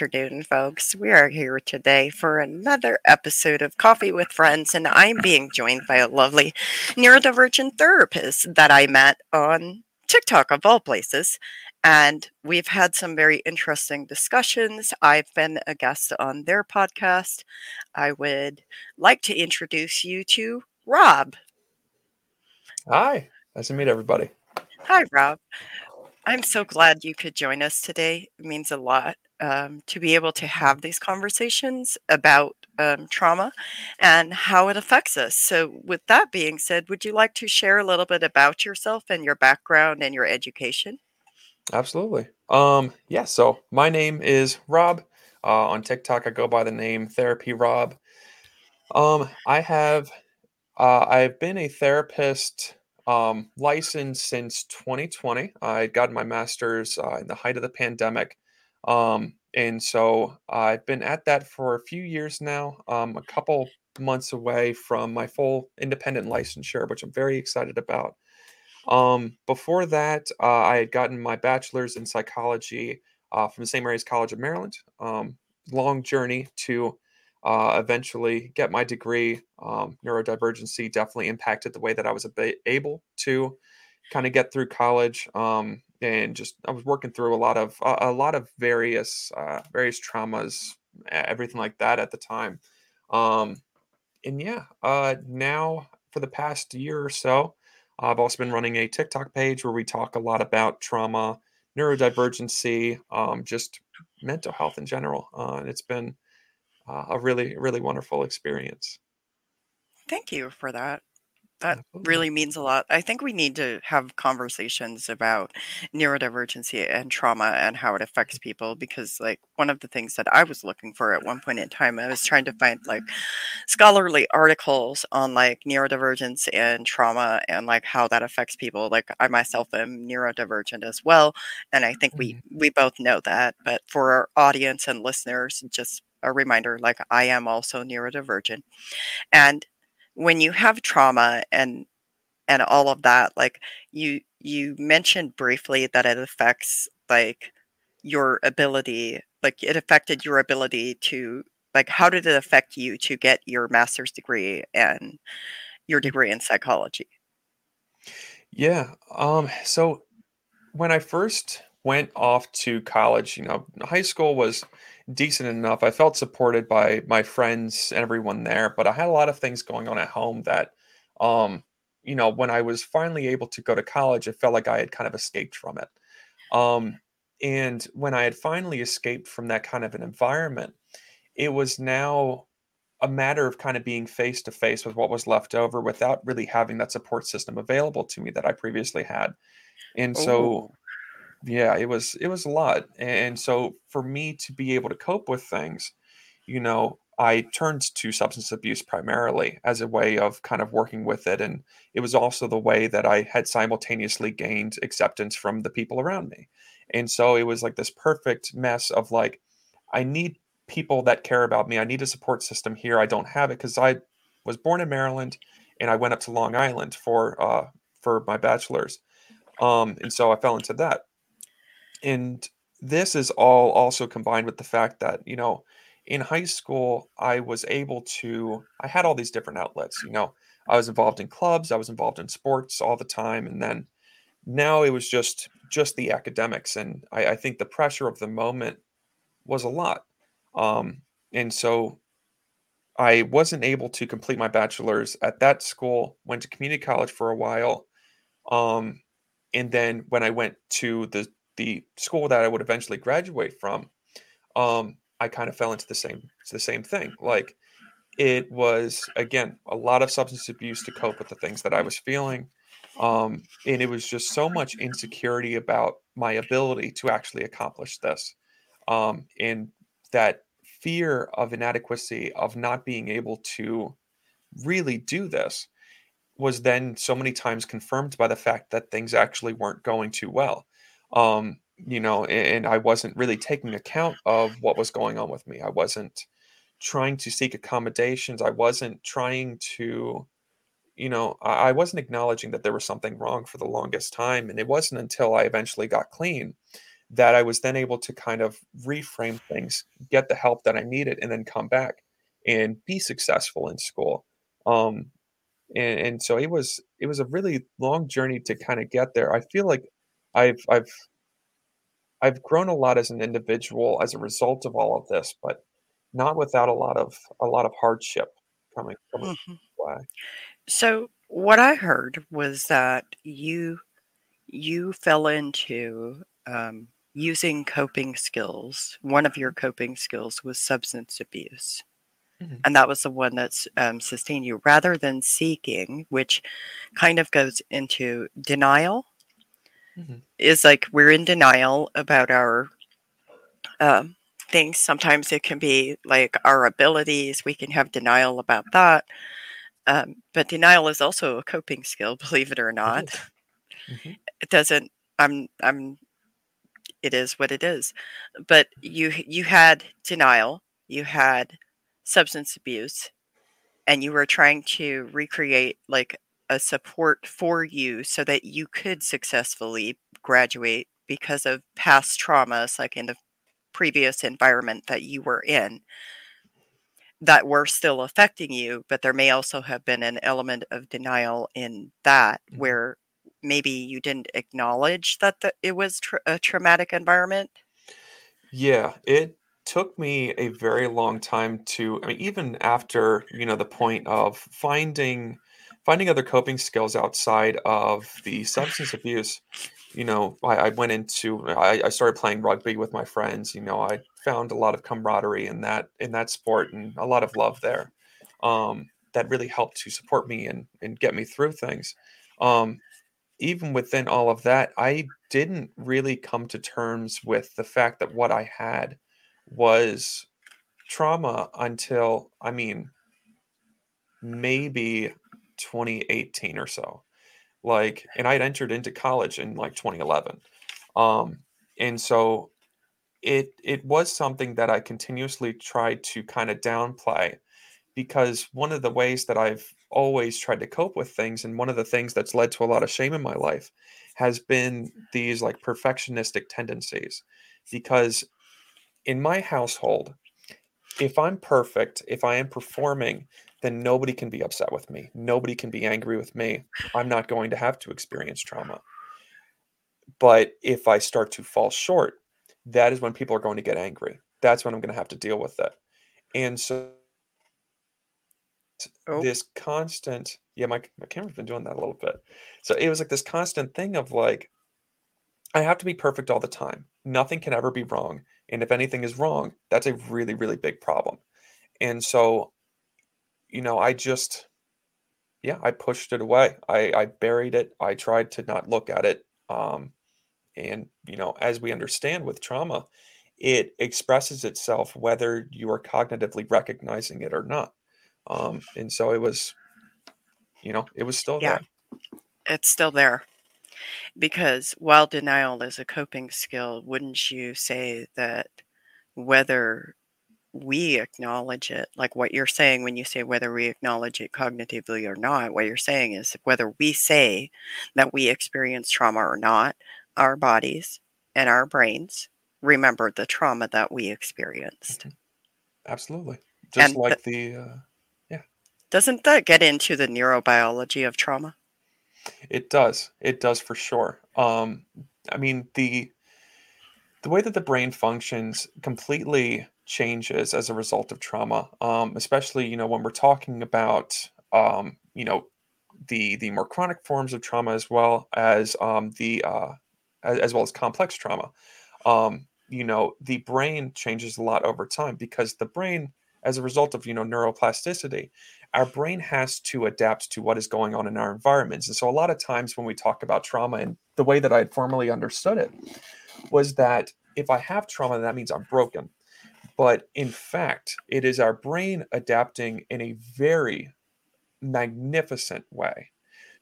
Afternoon, folks. We are here today for another episode of Coffee with Friends, and I'm being joined by a lovely neurodivergent therapist that I met on TikTok, of all places. And we've had some very interesting discussions. I've been a guest on their podcast. I would like to introduce you to Rob. Hi, nice to meet everybody. Hi, Rob. I'm so glad you could join us today. It means a lot um, to be able to have these conversations about um, trauma and how it affects us. So, with that being said, would you like to share a little bit about yourself and your background and your education? Absolutely. Um, yeah, so my name is Rob. Uh, on TikTok, I go by the name Therapy Rob. Um, I have uh, I've been a therapist um, licensed since 2020. I got my master's uh, in the height of the pandemic. Um, and so I've been at that for a few years now, um, a couple months away from my full independent licensure, which I'm very excited about. Um, before that, uh, I had gotten my bachelor's in psychology uh, from the St. Mary's College of Maryland. Um, long journey to uh, eventually get my degree. Um, neurodivergency definitely impacted the way that I was able to kind of get through college. Um, and just I was working through a lot of a lot of various uh, various traumas, everything like that at the time. Um, and yeah, uh, now for the past year or so, I've also been running a TikTok page where we talk a lot about trauma, neurodivergency, um, just mental health in general. Uh, and it's been uh, a really, really wonderful experience. Thank you for that. That really means a lot. I think we need to have conversations about neurodivergency and trauma and how it affects people because, like, one of the things that I was looking for at one point in time, I was trying to find like scholarly articles on like neurodivergence and trauma and like how that affects people. Like, I myself am neurodivergent as well, and I think we mm-hmm. we both know that. But for our audience and listeners, just a reminder like I am also neurodivergent. And when you have trauma and and all of that like you you mentioned briefly that it affects like your ability like it affected your ability to like how did it affect you to get your master's degree and your degree in psychology? Yeah um so when i first went off to college you know high school was decent enough. I felt supported by my friends and everyone there, but I had a lot of things going on at home that, um, you know, when I was finally able to go to college, it felt like I had kind of escaped from it. Um, and when I had finally escaped from that kind of an environment, it was now a matter of kind of being face to face with what was left over without really having that support system available to me that I previously had. And so yeah, it was it was a lot. And so for me to be able to cope with things, you know, I turned to substance abuse primarily as a way of kind of working with it. And it was also the way that I had simultaneously gained acceptance from the people around me. And so it was like this perfect mess of like, I need people that care about me. I need a support system here. I don't have it because I was born in Maryland and I went up to Long Island for uh, for my bachelor's. Um, and so I fell into that and this is all also combined with the fact that you know in high school i was able to i had all these different outlets you know i was involved in clubs i was involved in sports all the time and then now it was just just the academics and i, I think the pressure of the moment was a lot. Um, and so i wasn't able to complete my bachelor's at that school went to community college for a while um, and then when i went to the the school that I would eventually graduate from, um, I kind of fell into the same It's the same thing. Like it was again a lot of substance abuse to cope with the things that I was feeling, um, and it was just so much insecurity about my ability to actually accomplish this, um, and that fear of inadequacy of not being able to really do this was then so many times confirmed by the fact that things actually weren't going too well um, you know, and, I wasn't really taking account of what was going on with me. I wasn't trying to seek accommodations. I wasn't trying to, you know, I, I wasn't acknowledging that there was something wrong for the longest time. And it wasn't until I eventually got clean that I was then able to kind of reframe things, get the help that I needed, and then come back and be successful in school. Um, and, and so it was it was a really long journey to kind of get there. I feel like I've I've I've grown a lot as an individual as a result of all of this, but not without a lot of a lot of hardship coming coming hmm by. So what I heard was that you you fell into um, using coping skills. One of your coping skills was substance abuse. Mhm, And that was the one that's um, sustained you rather than seeking, which kind of goes into denial. Mhm, Is like we're in denial about our um, things. Sometimes it can be like our abilities. We can have denial about that. Um, but denial is also a coping skill, believe it or not. Mhm, It doesn't. I'm. I'm. It is what it is. But you. You had denial. You had substance abuse, and you were trying to recreate like a support for you so that you could successfully graduate because of past traumas, like in the previous environment that you were in that were still affecting you, but there may also have been an element of denial in that mhm. where maybe you didn't acknowledge that the, it was tra- a traumatic environment. Yeah, it took me a very long time to I mean, even after, you know, the point of finding finding other coping skills outside of the substance abuse, you know, I, I went into I, I started playing rugby with my friends. You know, I found a lot of camaraderie in that in that sport and a lot of love there. Um, that really helped to support me and and get me through things. Um, even within all of that, I didn't really come to terms with the fact that what I had was trauma until, I mean, maybe 2018 or so. Like, and I'd entered into college in like 2011. Um, and so it it was something that I continuously tried to kind of downplay because one of the ways that I've always tried to cope with things, and one of the things that's led to a lot of shame in my life, has been these like perfectionistic tendencies. Because in my household, if I'm perfect, if I am performing, then nobody can be upset with me. Nobody can be angry with me. I'm not going to have to experience trauma. But if I start to fall short, that is when people are going to get angry. That's when I'm going to have to deal with it. And so Oh, this constant yeah, my my camera's been doing that a little bit. So it was like this constant thing of like, I have to be perfect all the time. Nothing can ever be wrong. And if anything is wrong, that's a really, really big problem. And so, you know, I just yeah, I pushed it away. I, I buried it. I tried to not look at it. Um, and you know, as we understand with trauma, it expresses itself whether you are cognitively recognizing it or not. Um, and so it was, you know, it was still yeah, there. it's still there. Because while denial is a coping skill, wouldn't you say that whether we acknowledge it, like what you're saying when you say whether we acknowledge it cognitively or not, what you're saying is whether we say that we experience trauma or not, our bodies and our brains remember the trauma that we experienced. Mhm. Absolutely. Just And th- like the uh, yeah, doesn't that get into the neurobiology of trauma? it does. It does for sure. Um, I mean, the the way that the brain functions completely changes as a result of trauma. Um, especially, you know, when we're talking about um, you know, the the more chronic forms of trauma as well as um the uh as, as well as complex trauma. Um, you know, the brain changes a lot over time because the brain, as a result of, you know, neuroplasticity, our brain has to adapt to what is going on in our environments. And so a lot of times when we talk about trauma and the way that I had formerly understood it was that if I have trauma, that means I'm broken. But in fact, it is our brain adapting in a very magnificent way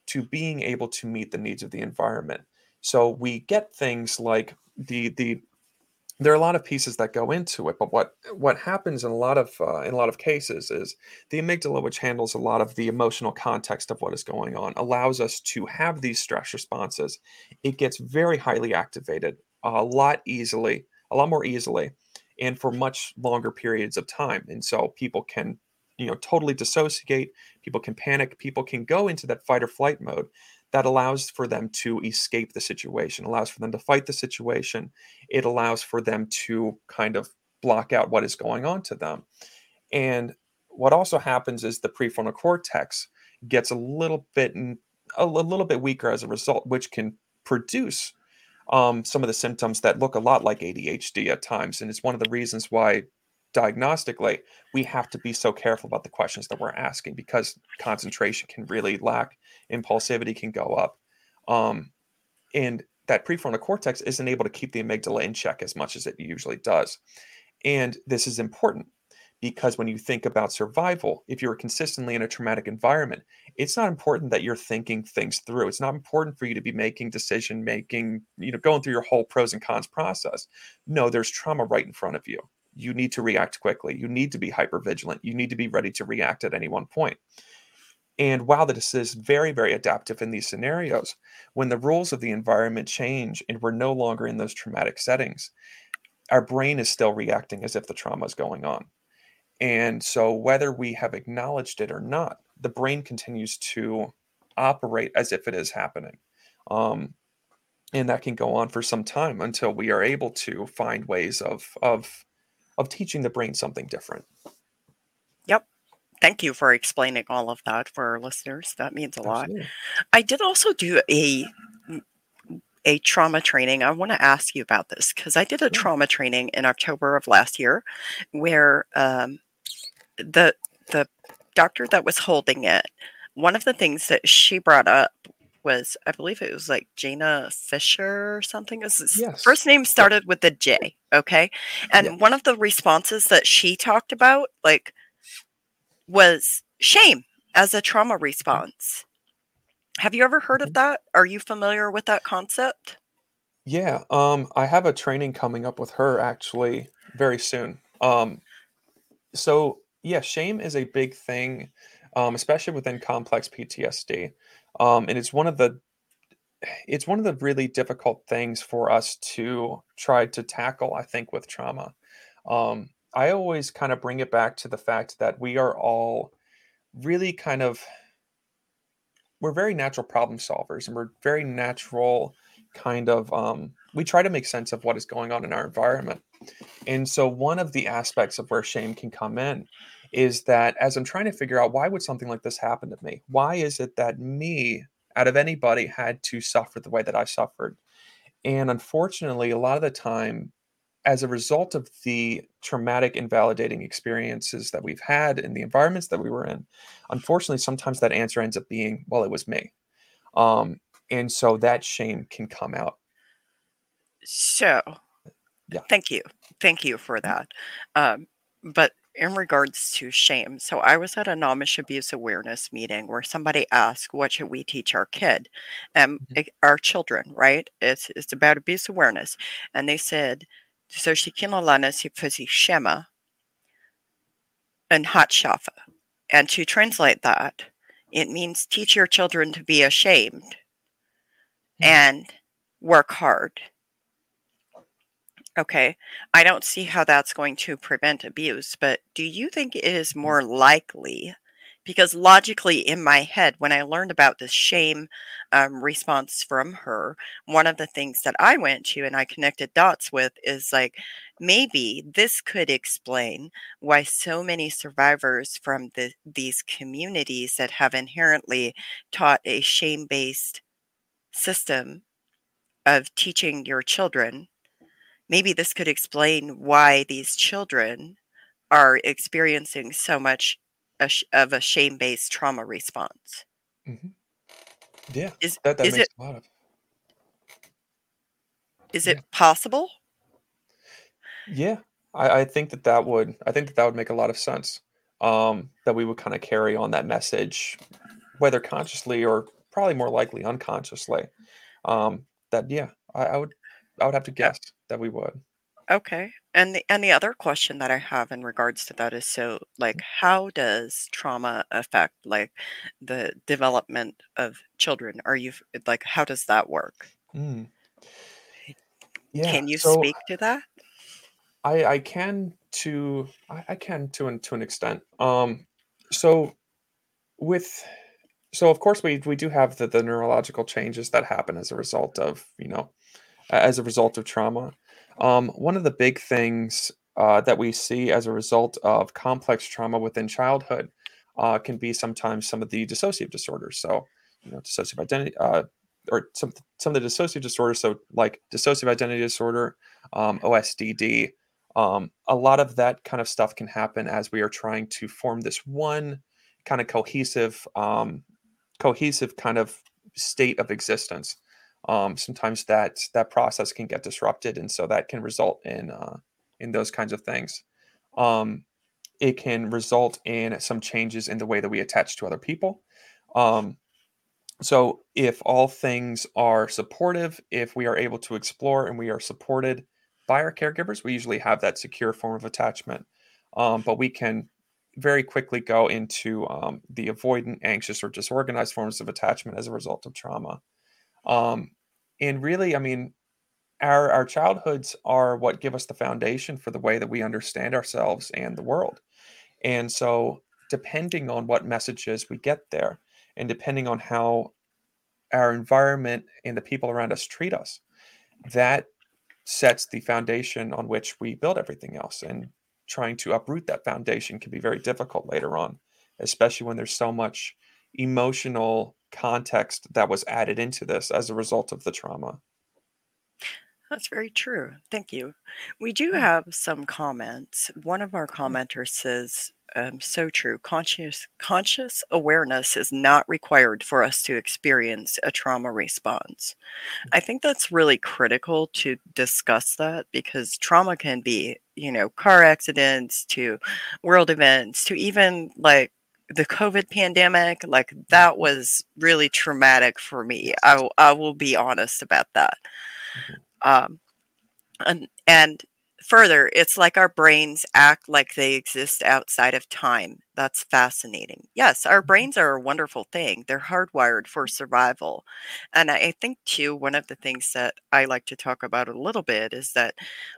to being able to meet the needs of the environment. So we get things like the the there are a lot of pieces that go into it, but what what happens in a lot of uh, in a lot of cases is the amygdala, which handles a lot of the emotional context of what is going on, allows us to have these stress responses. It gets very highly activated a lot easily, a lot more easily, and for much longer periods of time. And so people can, you know, totally dissociate, people can panic, people can go into that fight or flight mode that allows for them to escape the situation, allows for them to fight the situation. It allows for them to kind of block out what is going on to them. And what also happens is the prefrontal cortex gets a little bit a, little bit weaker as a result, which can produce um, some of the symptoms that look a lot like ADHD at times. And it's one of the reasons why diagnostically we have to be so careful about the questions that we're asking because concentration can really lack, impulsivity can go up. Um, and that prefrontal cortex isn't able to keep the amygdala in check as much as it usually does. And this is important because when you think about survival, if you're consistently in a traumatic environment, it's not important that you're thinking things through. It's not important for you to be making decision making, you know, going through your whole pros and cons process. No, there's trauma right in front of you. You need to react quickly. You need to be hyper vigilant. You need to be ready to react at any one point. And while this is very, very adaptive in these scenarios, when the rules of the environment change and we're no longer in those traumatic settings, our brain is still reacting as if the trauma is going on. And so, whether we have acknowledged it or not, the brain continues to operate as if it is happening. Um, and that can go on for some time until we are able to find ways of of of teaching the brain something different. Yep. Thank you for explaining all of that for our listeners. That means a Absolutely. lot. I did also do a a trauma training. I want to ask you about this because I did a trauma training in October of last year where um, the the doctor that was holding it, one of the things that she brought up was, I believe it was like Jana Fisher or something. His yes. first name started with a J. Okay. And yeah. one of the responses that she talked about, like, was shame as a trauma mm-hmm. response. Have you ever heard of mm-hmm. that? Are you familiar with that concept? Yeah, um, I have a training coming up with her actually very soon. Um, so yeah, shame is a big thing, um, especially within complex PTSD, um, and it's one of the it's one of the really difficult things for us to try to tackle. I think with trauma, um, I always kind of bring it back to the fact that we are all really kind of we're very natural problem solvers and we're very natural kind of um, we try to make sense of what is going on in our environment and so one of the aspects of where shame can come in is that as I'm trying to figure out why would something like this happen to me? Why is it that me, out of anybody, had to suffer the way that I suffered? And unfortunately, a lot of the time, as a result of the traumatic, invalidating experiences that we've had in the environments that we were in, unfortunately, sometimes that answer ends up being, well, it was me. Um, and so that shame can come out. So, yeah. thank you. Thank you for that. Um, but in regards to shame, so I was at a Amish abuse awareness meeting where somebody asked, "What should we teach our kid, um, mm-hmm. our children?" Right? It's it's about abuse awareness, and they said, "So she kinolana si fuzzy shema and hot shafa," and to translate that, it means teach your children to be ashamed mm-hmm. and work hard Okay. I don't see how that's going to prevent abuse, but do you think it is mm. more likely? Because logically, in my head, when I learned about this shame um, response from her, one of the things that I went to and I connected dots with is like, maybe this could explain why so many survivors from the, these communities that have inherently taught a shame based system of teaching your children maybe this could explain why these children are experiencing so much of a shame-based trauma response. Mm-hmm. Yeah, is that, that is it, a lot of. Is it possible? Yeah, I, I, think that that would. I think that that would make a lot of sense. Um, that we would kind of carry on that message, whether consciously or probably more likely unconsciously. Um, that yeah, I, I would. I would have to guess that we would. Okay. And the and the other question that I have in regards to that is so like how does trauma affect like the development of children? Are you like how does that work? Mm. Yeah, Can you so speak to that? I I can to I, I can to an to an extent. Um, so with so of course we we do have the the neurological changes that happen as a result of you know as a result of trauma. Um, one of the big things uh, that we see as a result of complex trauma within childhood uh, can be sometimes some of the dissociative disorders. So you know dissociative identity. Uh, or some some of the dissociative disorders, so like dissociative identity disorder, um, OSDD, um, a lot of that kind of stuff can happen as we are trying to form this one kind of cohesive um, cohesive kind of state of existence um, sometimes that that process can get disrupted and so that can result in uh, in those kinds of things. Um, it can result in some changes in the way that we attach to other people. Um, so if all things are supportive if we are able to explore and we are supported by our caregivers we usually have that secure form of attachment. Um, but we can very quickly go into um, the avoidant, anxious, or disorganized forms of attachment as a result of trauma. Um, and really, I mean, our our childhoods are what give us the foundation for the way that we understand ourselves and the world. And so, depending on what messages we get there, and depending on how our environment and the people around us treat us, that sets the foundation on which we build everything else. And trying to uproot that foundation can be very difficult later on, especially when there's so much emotional context that was added into this as a result of the trauma. That's very true. Thank you. We do have some comments. One of our commenters says, um, so true. Conscious conscious awareness is not required for us to experience a trauma response. I think that's really critical to discuss that because trauma can be, you know, car accidents to world events to even like the COVID pandemic. Like that was really traumatic for me. I, I will be honest about that. Mhm. Um, and and further, it's like our brains act like they exist outside of time. That's fascinating. Yes, our Mhm. brains are a wonderful thing. They're hardwired for survival. And I think too, one of the things that I like to talk about a little bit is that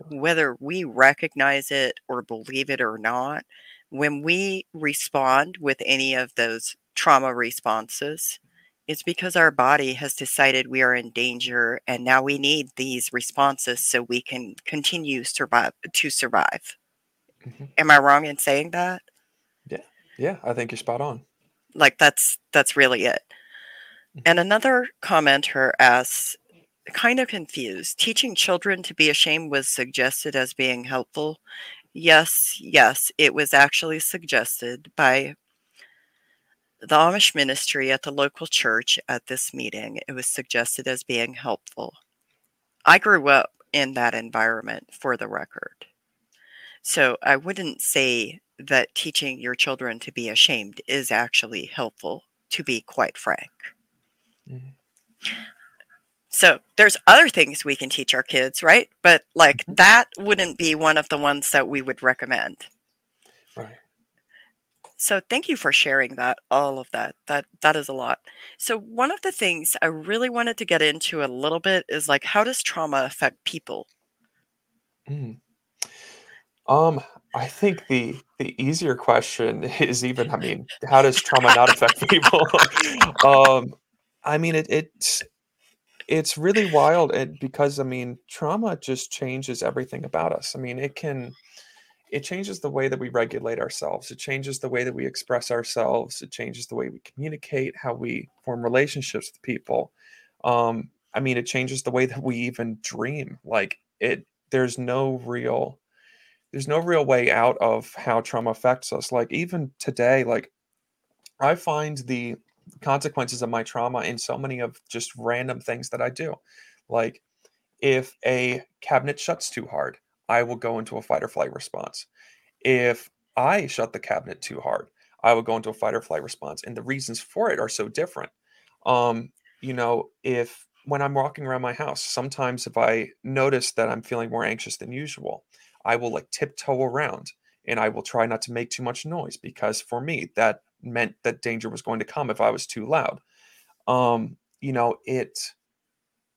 whether we recognize it or believe it or not, when we respond with any of those trauma responses, it's because our body has decided we are in danger and now we need these responses so we can continue survive to survive. Mhm. Am I wrong in saying that? Yeah. Yeah. I think you're spot on. Like that's that's really it. Mhm. And another commenter asks, kind of confused. Teaching children to be ashamed was suggested as being helpful. Yes, yes, it was actually suggested by the Amish ministry at the local church at this meeting. It was suggested as being helpful. I grew up in that environment for the record. So I wouldn't say that teaching your children to be ashamed is actually helpful, to be quite frank. Mhm. So there's other things we can teach our kids, right? But like Mhm. that wouldn't be one of the ones that we would recommend. Right. So thank you for sharing that, all of that. That that is a lot. So one of the things I really wanted to get into a little bit is like how does trauma affect people? Mm. Um, I think the the easier question is even, I mean, how does trauma not affect people? um, I mean, it, it's it's really wild, and because I mean, trauma just changes everything about us. I mean, it can it changes the way that we regulate ourselves. It changes the way that we express ourselves. It changes the way we communicate, how we form relationships with people. Um, I mean, it changes the way that we even dream. Like it, there's no real there's no real way out of how trauma affects us. Like even today, like I find the consequences of my trauma in so many of just random things that I do. Like if a cabinet shuts too hard, I will go into a fight or flight response. If I shut the cabinet too hard, I will go into a fight or flight response. And the reasons for it are so different. Um, you know, if when I'm walking around my house, sometimes if I notice that I'm feeling more anxious than usual, I will like tiptoe around and I will try not to make too much noise because for me, that meant that danger was going to come if I was too loud. Um, you know, it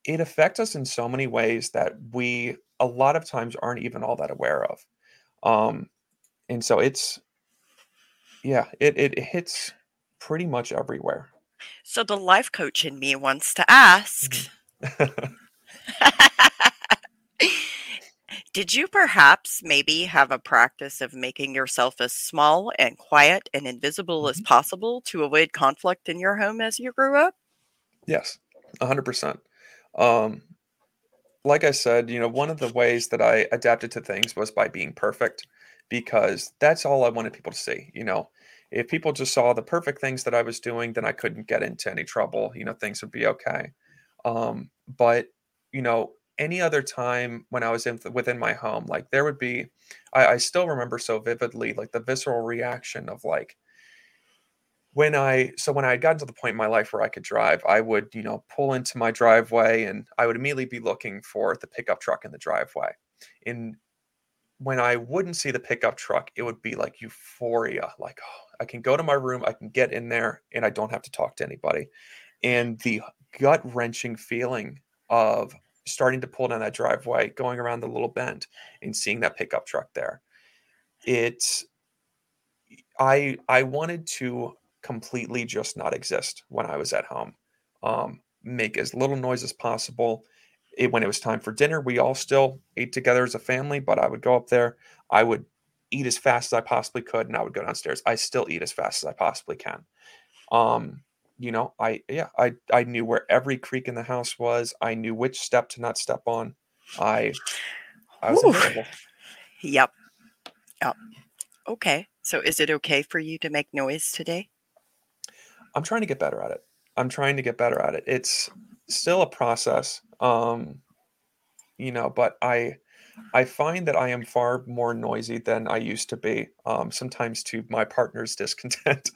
it affects us in so many ways that we a lot of times aren't even all that aware of. Um, and so it's yeah, it it hits pretty much everywhere. So the life coach in me wants to ask. Did you perhaps maybe have a practice of making yourself as small and quiet and invisible as Mhm. possible to avoid conflict in your home as you grew up? Yes, 100%. Um, like I said, you know, one of the ways that I adapted to things was by being perfect because that's all I wanted people to see. You know, if people just saw the perfect things that I was doing, then I couldn't get into any trouble. You know, things would be okay. Um, but, you know, any other time when I was in within my home, like there would be, I, I still remember so vividly, like the visceral reaction of like, when I so when I had gotten to the point in my life where I could drive, I would, you know, pull into my driveway and I would immediately be looking for the pickup truck in the driveway. And when I wouldn't see the pickup truck, it would be like euphoria, like, oh, I can go to my room, I can get in there, and I don't have to talk to anybody. And the gut wrenching feeling of starting to pull down that driveway, going around the little bend, and seeing that pickup truck there. It's I I wanted to completely just not exist when I was at home. Um, make as little noise as possible. It, when it was time for dinner, we all still ate together as a family, but I would go up there. I would eat as fast as I possibly could, and I would go downstairs. I still eat as fast as I possibly can. Um, you know, I yeah, I I knew where every creak in the house was. I knew which step to not step on. I I was invisible. Yep. Yep. Okay. So is it okay for you to make noise today? I'm trying to get better at it. I'm trying to get better at it. It's still a process. Um, you know, but I I find that I am far more noisy than I used to be. Um, sometimes to my partner's discontent.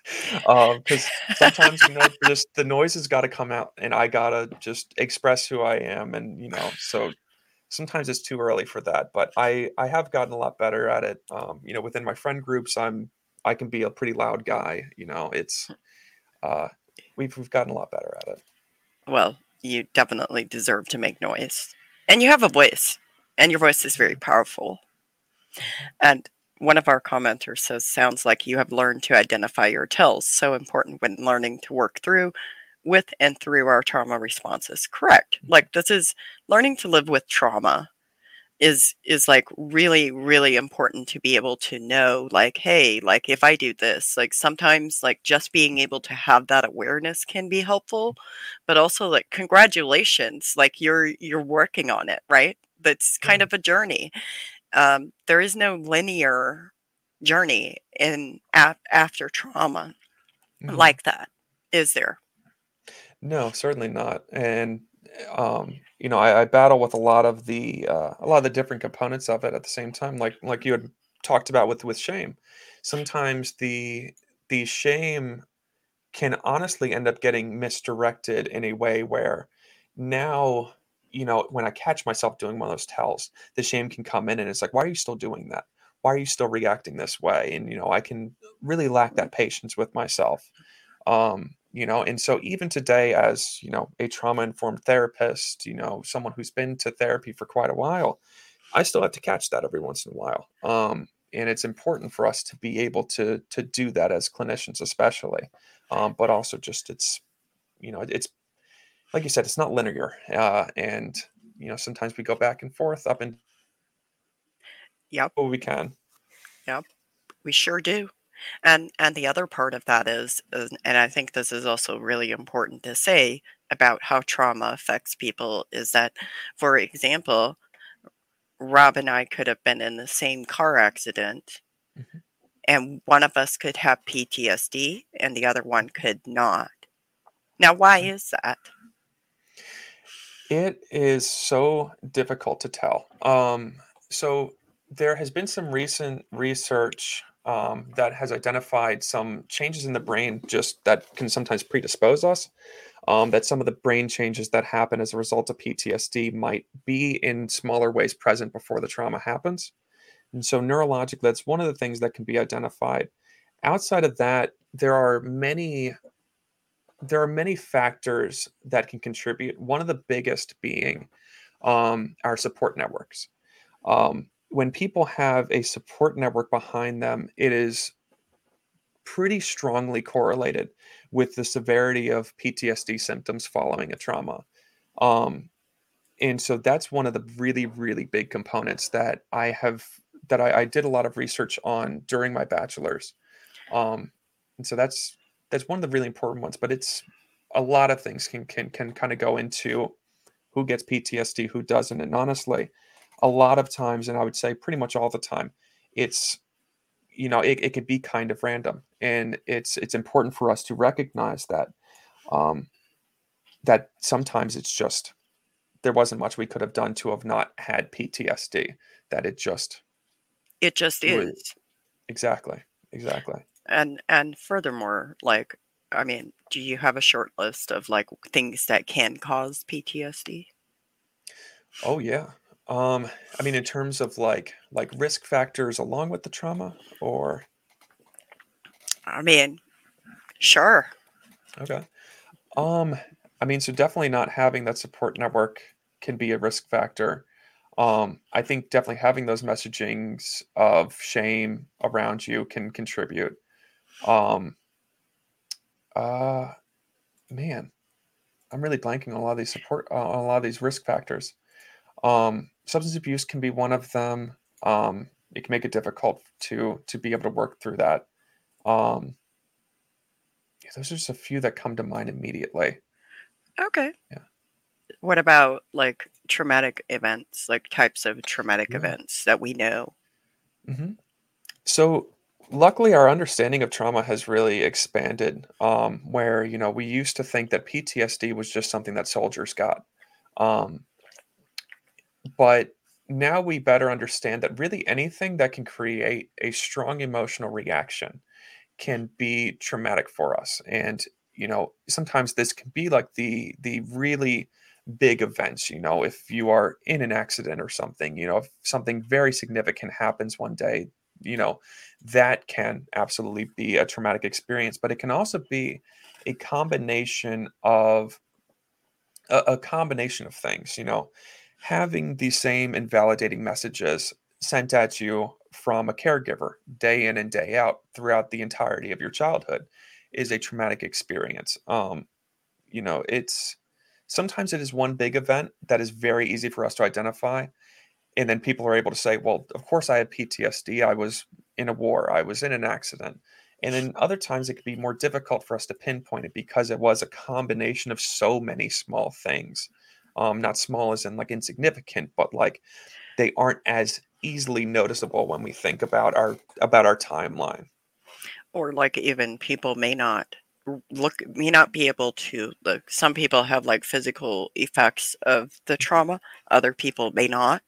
Um, because sometimes you know just the noise has got to come out and I gotta just express who I am and you know, so sometimes it's too early for that. But I I have gotten a lot better at it. Um, you know, within my friend groups, I'm I can be a pretty loud guy, you know. It's uh we've we've gotten a lot better at it. Well, you definitely deserve to make noise. And you have a voice, and your voice is very powerful. And one of our commenters says, sounds like you have learned to identify your tells. So important when learning to work through with and through our trauma responses. Correct. Mm-hmm. Like this is learning to live with trauma is is like really really important to be able to know like hey like if i do this like sometimes like just being able to have that awareness can be helpful but also like congratulations like you're you're working on it right that's kind Yeah. of a journey um there is no linear journey in af- after trauma Mhm. like that is there No, certainly not. And um, you know, I, I battle with a lot of the uh, a lot of the different components of it at the same time, like like you had talked about with with shame. Sometimes the the shame can honestly end up getting misdirected in a way where now, you know, when I catch myself doing one of those tells, the shame can come in and it's like, why are you still doing that? Why are you still reacting this way? And you know, I can really lack that patience with myself um you know and so even today as you know a trauma informed therapist you know someone who's been to therapy for quite a while i still have to catch that every once in a while um and it's important for us to be able to to do that as clinicians especially um but also just it's you know it's like you said it's not linear uh and you know sometimes we go back and forth up and yep. What we can. Yep. We sure do. And and the other part of that is, is and i think this is also really important to say about how trauma affects people is that for example rob and i could have been in the same car accident Mhm. and one of us could have ptsd and the other one could not. Now why is that It is so difficult to tell. Um, so there has been some recent research um, that has identified some changes in the brain just that can sometimes predispose us. Um, that some of the brain changes that happen as a result of PTSD might be in smaller ways present before the trauma happens. And so neurologically, that's one of the things that can be identified. Outside of that, there are many there are many factors that can contribute. One of the biggest being um, our support networks. Um, when people have a support network behind them, it is pretty strongly correlated with the severity of PTSD symptoms following a trauma. Um, and so that's one of the really, really big components that I have that I, I did a lot of research on during my bachelor's. Um, and so that's that's one of the really important ones. But it's a lot of things can can can kind of go into who gets PTSD, who doesn't, and honestly, a lot of times, and I would say pretty much all the time, it's you know it, it could be kind of random, and it's it's important for us to recognize that um, that sometimes it's just there wasn't much we could have done to have not had PTSD. That it just it just is exactly exactly and and furthermore like i mean do you have a short list of like things that can cause ptsd oh yeah. Um i mean in terms of like like risk factors along with the trauma or? I mean sure. Okay. Um i mean so definitely not having that support network can be a risk factor. Um, I think definitely having those messagings of shame around you can contribute. Um, uh, man, I'm really blanking on a lot of these support, uh, on a lot of these risk factors. Um, substance abuse can be one of them. Um, it can make it difficult to to be able to work through that. Um, yeah, those are just a few that come to mind immediately. Okay. Yeah. What about like traumatic events, like types of traumatic yeah. events that we know? Mm-hmm. So, luckily, our understanding of trauma has really expanded. Um, where you know we used to think that PTSD was just something that soldiers got, um, but now we better understand that really anything that can create a strong emotional reaction can be traumatic for us and you know sometimes this can be like the the really big events you know if you are in an accident or something you know if something very significant happens one day you know that can absolutely be a traumatic experience but it can also be a combination of a, a combination of things you know having the same invalidating messages sent at you from a caregiver day in and day out throughout the entirety of your childhood is a traumatic experience um you know it's Sometimes it is one big event that is very easy for us to identify. And then people are able to say, well, of course I had PTSD. I was in a war, I was in an accident. And then other times it could be more difficult for us to pinpoint it because it was a combination of so many small things. Um, not small as in like insignificant, but like they aren't as easily noticeable when we think about our about our timeline. Or like even people may not look may not be able to look some people have like physical effects of the trauma other people may not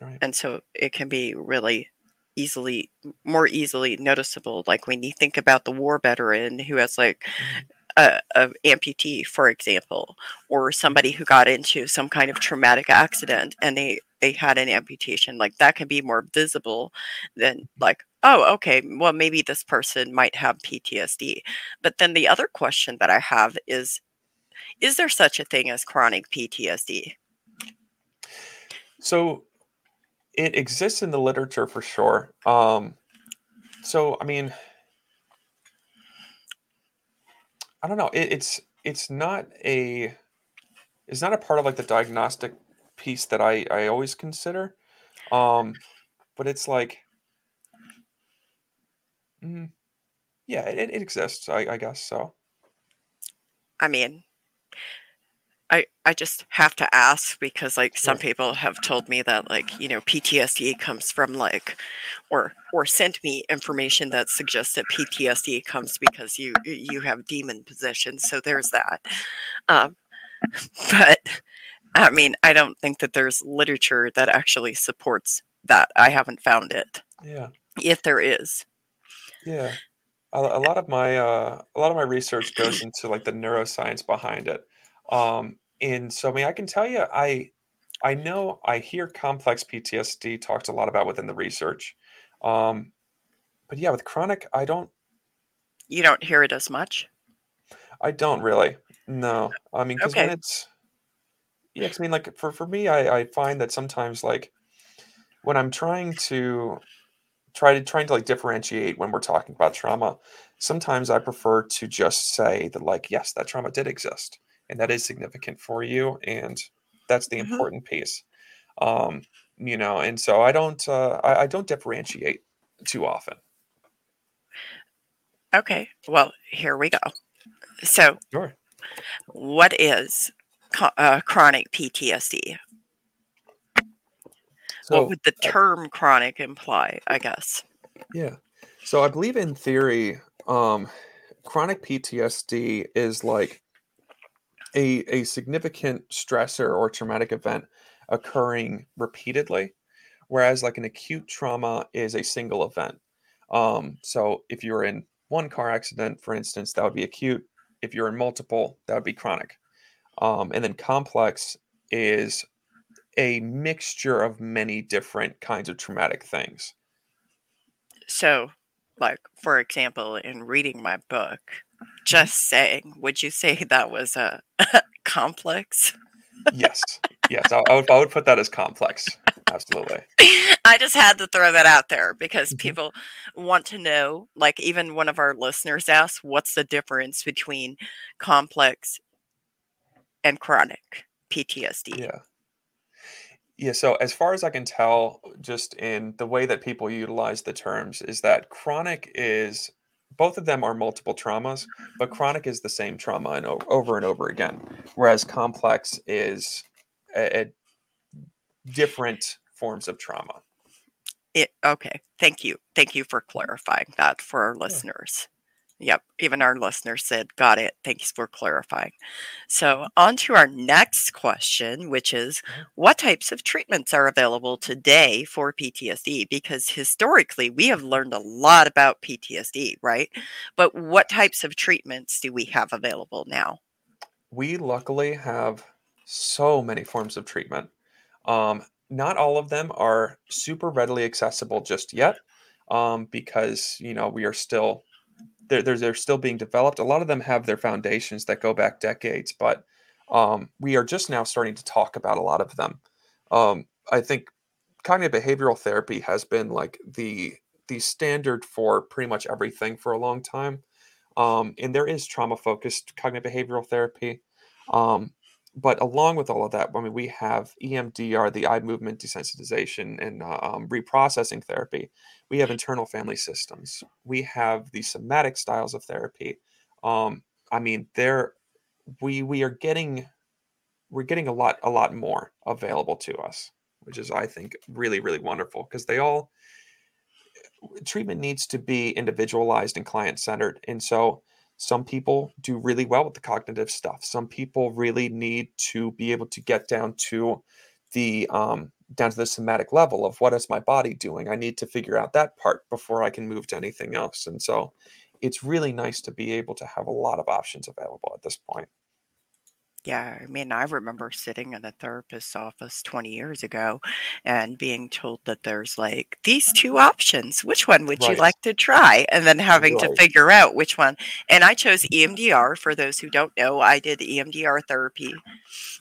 right. and so it can be really easily more easily noticeable like when you think about the war veteran who has like mm-hmm. a, a amputee for example or somebody who got into some kind of traumatic accident and they they had an amputation like that can be more visible than mm-hmm. like oh, okay, well, maybe this person might have PTSD. But then the other question that I have is Is there such a thing as chronic PTSD? So it exists in the literature for sure. Um, so, I mean, I don't know. It, it's it's not a it's not a part of like the diagnostic piece that I I always consider. Um, but it's like Mm, yeah, it, it exists. I, I guess so. I mean, I I just have to ask because like some people have told me that like you know PTSD comes from like or or sent me information that suggests that PTSD comes because you you have demon possession. So there's that. Um, but I mean, I don't think that there's literature that actually supports that. I haven't found it. Yeah. If there is. Yeah. A, a lot of my uh, a lot of my research goes into like the neuroscience behind it. Um, and so I mean I can tell you I I know I hear complex PTSD talked a lot about within the research. Um, but yeah, with chronic, I don't You don't hear it as much? I don't really. No. I mean, because when Okay. it's yeah, I mean, like for for me, I I find that sometimes like when I'm trying to try to trying to like differentiate when we're talking about trauma, sometimes I prefer to just say that like, yes, that trauma did exist and that is significant for you, and that's the hmm important piece. Um, you know, and so I don't uh, I, I don't differentiate too often. Okay. Well, here we go. So, Sure. what is co- uh, chronic PTSD? so, What would the term chronic imply? I guess. yeah, so I believe in theory, um, chronic PTSD is like a a significant stressor or traumatic event occurring repeatedly, whereas like an acute trauma is a single event. Um, so if you're in one car accident, for instance, that would be acute. If you're in multiple, that would be chronic. Um, and then complex is a mixture of many different kinds of traumatic things. So, like for example, in reading my book. Just saying, would you say that was a complex? Yes, yes, I, I would I would put that as complex. Absolutely. I just had to throw that out there because Mhm. people want to know. Like, even one of our listeners asked, what's the difference between complex and chronic PTSD? Yeah. Yeah, so as far as I can tell, just in the way that people utilize the terms, is that chronic is both of them are multiple traumas, but chronic is the same trauma and over and over again, whereas complex is a, a different forms of trauma. It, okay. Thank you. Thank you for clarifying that for our Yeah. Yep. Even our listeners said, got it. Thanks for clarifying. So, on to our next question, which is Mhm. what types of treatments are available today for PTSD? Because historically, we have learned a lot about PTSD, right? But what types of treatments do we have available now? We luckily have so many forms of treatment. Um, not all of them are super readily accessible just yet, um, because you know we are still they're, they're they're still being developed. A lot of them have their foundations that go back decades, but um, we are just now starting to talk about a lot of them. Um, I think cognitive behavioral therapy has been like the the standard for pretty much everything for a long time. Um, and there is trauma focused cognitive behavioral therapy. Um, but along with all of that, I mean, we have EMDR, the eye movement desensitization and uh, um, reprocessing therapy. We have internal family systems. We have the somatic styles of therapy. Um, I mean, there we we are getting we're getting a lot a lot more available to us, which is I think really really wonderful because they all treatment needs to be individualized and client centered. And so some people do really well with the cognitive stuff. Some people really need to be able to get down to the um, down to the somatic level of what is my body doing. I need to figure out that part before I can move to anything else. And so it's really nice to be able to have a lot of options available at this point. Yeah, I mean, I remember sitting in a therapist's office 20 years ago and being told that there's like these two options. Which one would you like to try? And then having to figure out which one. And I chose EMDR. For those who don't know, I did EMDR therapy.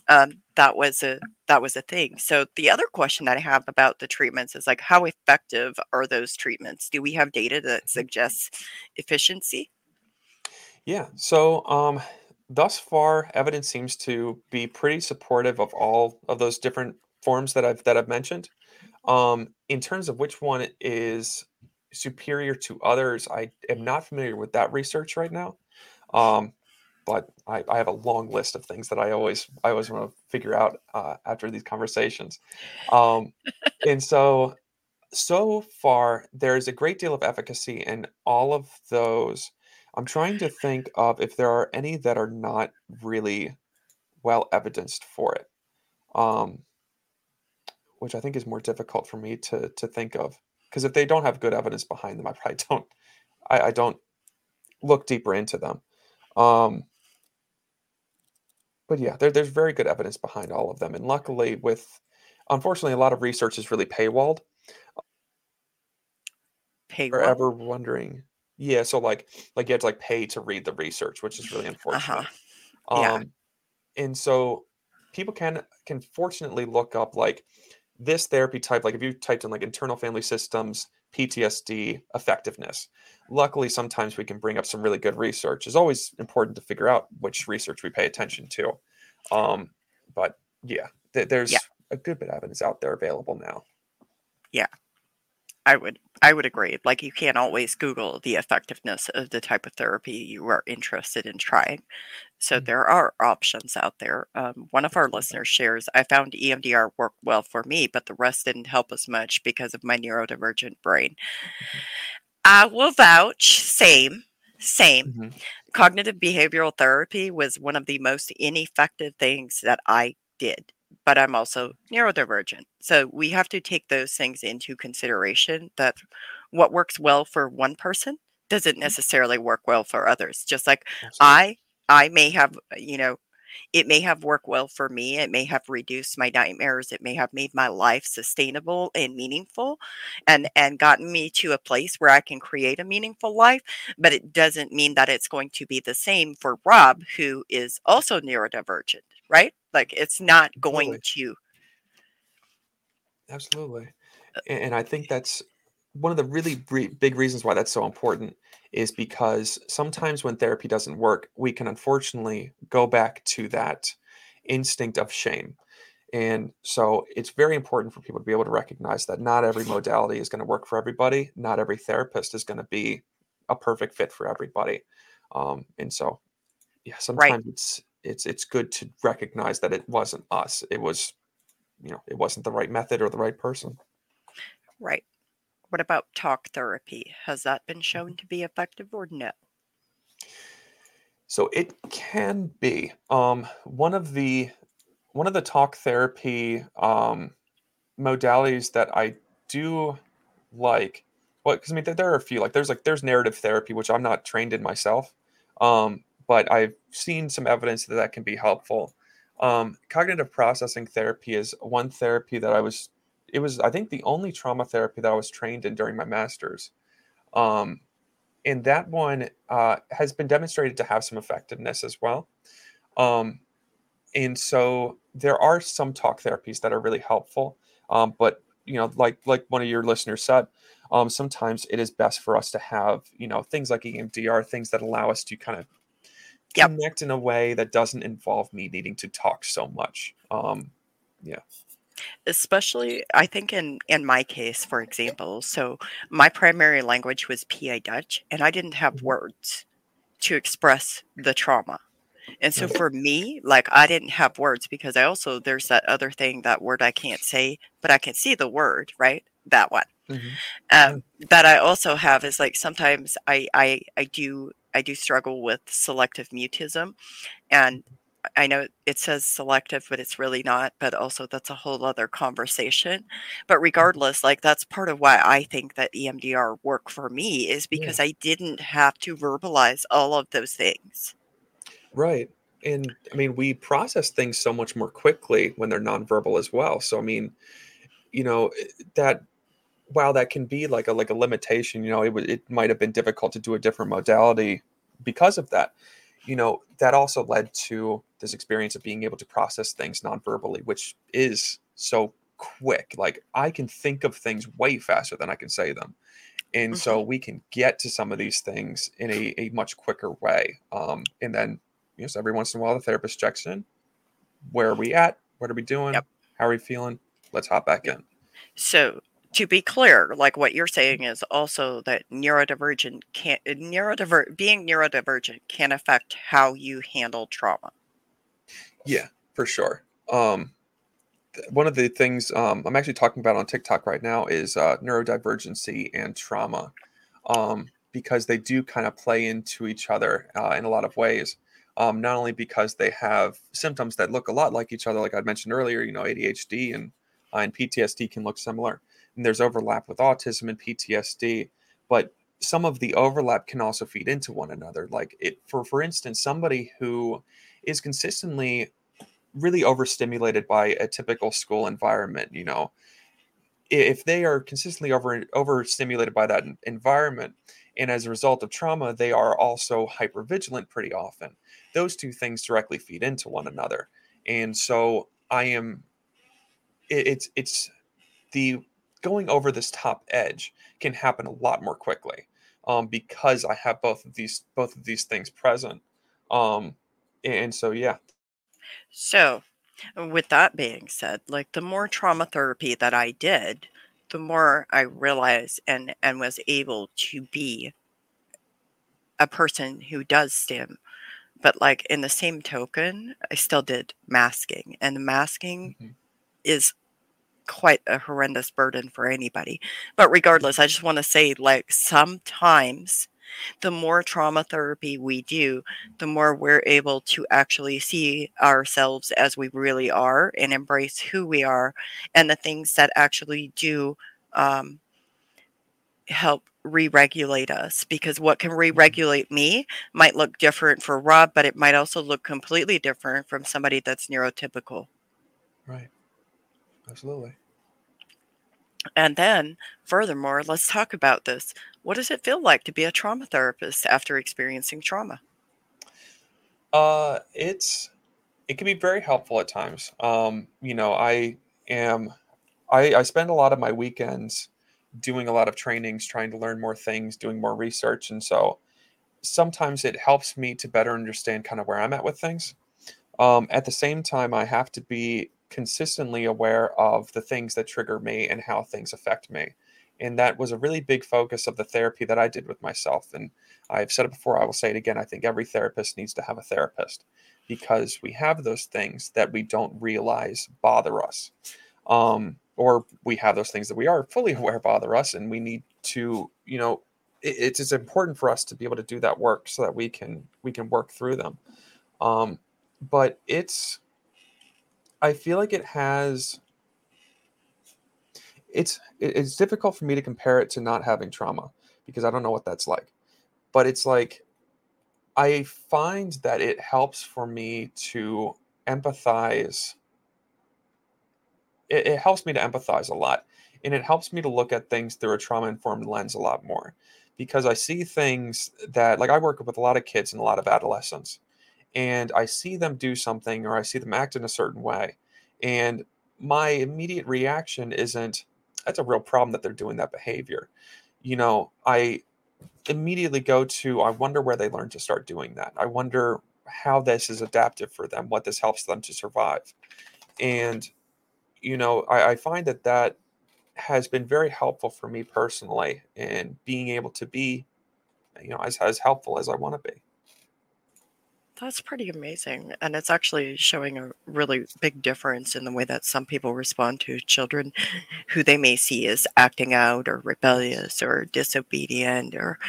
Um, that was a that was a thing. So the other question that I have about the treatments is like, how effective are those treatments? Do we have data that Mhm. suggests efficiency? Yeah. So, um, thus far, evidence seems to be pretty supportive of all of those different forms that I've that I've mentioned. Um, in terms of which one is superior to others, I am not familiar with that research right now. Um, but I, I have a long list of things that I always I always want to figure out uh, after these conversations. Um, and so so far, there's a great deal of efficacy in all of those. I'm trying to think of if there are any that are not really well evidenced for it, um, which I think is more difficult for me to to think of. Because if they don't have good evidence behind them, I probably don't. I, I don't look deeper into them. Um, but yeah, there, there's very good evidence behind all of them, and luckily, with unfortunately, a lot of research is really paywalled. Are Paywall? ever wondering? Yeah, so like like you have to like pay to read the research, which is really Uh-huh. unfortunate. Yeah. Um, and so people can can fortunately look up like this therapy type, like if you typed in like internal family systems, PTSD, effectiveness. Luckily, sometimes we can bring up some really good research. It's always important to figure out which research we pay attention to. Um, but yeah, th- Yeah. there's a good bit of evidence out there available now. Yeah. I would I would agree. Like you can't always Google the effectiveness of the type of therapy you are interested in trying. So Mhm. there are options out there. Um, one of our listeners shares, I found EMDR worked well for me, but the rest didn't help as much because of my neurodivergent brain. Mhm. I will vouch, same, same. Mhm. Cognitive behavioral therapy was one of the most ineffective things that I did, but I'm also neurodivergent. So we have to take those things into consideration that what works well for one person doesn't Mhm. necessarily work well for others. Just like Absolutely. I I may have, you know, it may have worked well for me. It may have reduced my nightmares. It may have made my life sustainable and meaningful and and gotten me to a place where I can create a meaningful life, but it doesn't mean that it's going to be the same for Rob who is also neurodivergent, right? Like it's not going Absolutely. to Absolutely. uh, And, and I think that's one of the really re- big reasons why that's so important is because sometimes when therapy doesn't work, we can unfortunately go back to that instinct of shame. And so it's very important for people to be able to recognize that not every modality is going to work for everybody. Not every therapist is going to be a perfect fit for everybody. Um, and so, yeah, right, sometimes it's it's it's good to recognize that it wasn't us. It was, you know, it wasn't the right method or the right person. right. What about talk therapy? Has that been shown Mhm. to be effective or no? So it can be um, one of the one of the talk therapy um, modalities that I do like. Well, because I mean, there, there are a few. Like there's like there's narrative therapy, which I'm not trained in myself, um, but I've seen some evidence that that can be helpful. Um, cognitive processing therapy is one therapy that I was. It was I think the only trauma therapy that I was trained in during my master's. Um, and that one uh, has been demonstrated to have some effectiveness as well. Um, and so there are some talk therapies that are really helpful, um, but you know, like like one of your listeners said, um, sometimes it is best for us to have you know things like EMDR, things that allow us to kind of Yep. connect in a way that doesn't involve me needing to talk so much. Um, yeah. Especially, I think in in my case, for example, so my primary language was PA Dutch, and I didn't have Mhm. words to express the trauma. And so for me, like I didn't have words because I also there's that other thing, that word I can't say, but I can see the word, right? That one. hmm Um, that I also have is like sometimes I I I do I do struggle with selective mutism, and I know it says selective, but it's really not. But also that's a whole other conversation. But Mhm. regardless, like that's part of why I think that EMDR worked for me is Yeah. because I didn't have to verbalize all of those things. Right. And I mean, we process things so much more quickly when they're nonverbal as well. So I mean, you know, eh, that while that can be like a like a limitation, you know, it it might have been difficult to do a different modality because of that. You know, that also led to this experience of being able to process things non-verbally, which is so quick. Like I can think of things way faster than I can say them. And hmm so we can get to some of these things in a, a much quicker way. Um, and then, you know, so every once in a while the therapist checks in. Where are we at? What are we doing? Yep. How are we feeling? Let's hop back Yep. in. So to be clear, like what you're saying is also that neurodivergent can neurodiver being neurodivergent can affect how you handle trauma. Yeah, for sure. Um, th- one of the things um, I'm actually talking about on TikTok right now is uh, neurodivergency and trauma, um, because they do kind of play into each other uh, in a lot of ways. Um, not only because they have symptoms that look a lot like each other, like I mentioned earlier, you know, ADHD and uh, and PTSD can look similar, and there's overlap with autism and PTSD, but some of the overlap can also feed into one another. Like it, for for instance, somebody who is consistently really overstimulated by a typical school environment you know, if they are consistently over overstimulated by that environment And as a result of trauma, they are also hypervigilant pretty often. Those two things directly feed into one another. And so I am it, it's it's the going over this top edge can happen a lot more quickly um, because I have both of these both of these things present. Um, and so yeah. So, with that being said, like the more trauma therapy that I did, the more I realized and and was able to be a person who does stim. But like in the same token, I still did masking, and the masking mm-hmm. is quite a horrendous burden for anybody. But regardless, I just want to say like sometimes the more trauma therapy we do, the more we're able to actually see ourselves as we really are and embrace who we are and the things that actually do um, help re-regulate us. Because what can re-regulate me might look different for rob but it might also look completely different from somebody that's neurotypical. Right absolutely and then furthermore let's talk about this what does it feel like to be a trauma therapist after experiencing trauma uh it's it can be very helpful at times um you know i am i i spend a lot of my weekends doing a lot of trainings, trying to learn more things, doing more research. And so sometimes it helps me to better understand kind of where I'm at with things. Um, at the same time, I have to be consistently aware of the things that trigger me and how things affect me. And that was a really big focus of the therapy that I did with myself. And I've said it before, I will say it again. I think every therapist needs to have a therapist because we have those things that we don't realize bother us. Um, or we have those things that we are fully aware bother us and we need to you know it, it's, important for us to be able to do that work so that we can we can work through them um, but it's i feel like it has it's it's difficult for me to compare it to not having trauma because i don't know what that's like. But it's like i find that it helps for me to empathize it, it helps me to empathize a lot and it helps me to look at things through a trauma informed lens a lot more because I see things that, like, I work with a lot of kids and a lot of adolescents, and I see them do something or I see them act in a certain way. And my immediate reaction isn't, that's a real problem that they're doing that behavior. You know, I immediately go to, I wonder where they learned to start doing that. I wonder how this is adaptive for them, what this helps them to survive. And you know, I, I find that that has been very helpful for me personally in being able to be, you know, as, as helpful as I want to be. That's pretty amazing. And it's actually showing a really big difference in the way that some people respond to children who they may see as acting out or rebellious or disobedient or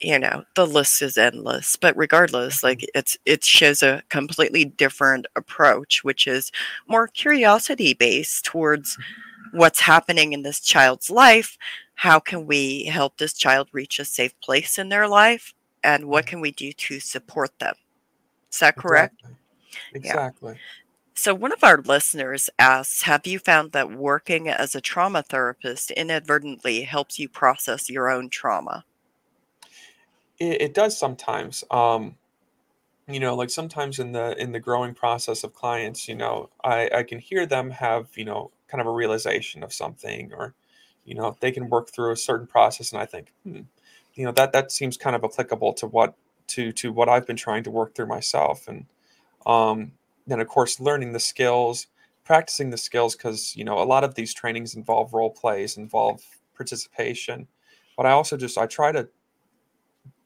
you know, the list is endless. But regardless, mm-hmm. like it's it shows a completely different approach, which is more curiosity based towards mm-hmm. what's happening in this child's life. How can we help this child reach a safe place in their life? And what mm-hmm. can we do to support them? Is that correct? Exactly. exactly. Yeah. So, one of our listeners asks Have you found that working as a trauma therapist inadvertently helps you process your own trauma? It, it does sometimes. Um, you know, like sometimes in the in the growing process of clients, you know, I, I can hear them have, you know, kind of a realization of something or, you know, they can work through a certain process and I think, hmm, you know, that that seems kind of applicable to what to to what I've been trying to work through myself. And um, then of course learning the skills, practicing the skills because you know a lot of these trainings involve role plays, involve participation. But I also just I try to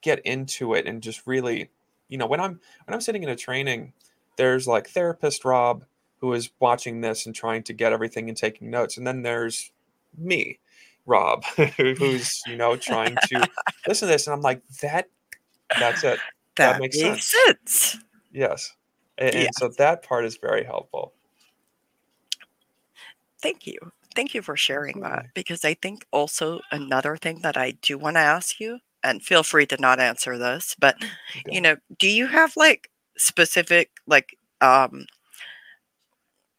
get into it and just really, you know, when I'm when I'm sitting in a training, there's like therapist Rob who is watching this and trying to get everything and taking notes, and then there's me, Rob, who's you know trying to listen to this, and I'm like that that's it. That, that makes, makes sense. sense. Yes. And, and so that part is very helpful. Thank you. Thank you for sharing that because I think also another thing that I do want to ask you, and feel free to not answer this, but you know, do you have like specific, like, um,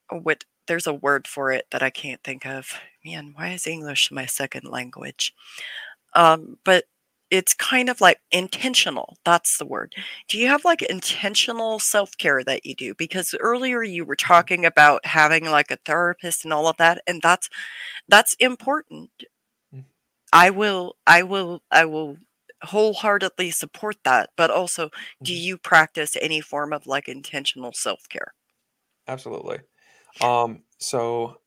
what there's a word for it that I can't think of. Man, why is English my second language? Um, but it's kind of like intentional. That's the word. Do you have like intentional self care that you do? Because earlier you were talking about having like a therapist and all of that, and that's that's important. Mm. I will, I will, I will wholeheartedly support that. But also, do Mhm. you practice any form of like intentional self care? Absolutely. Um, so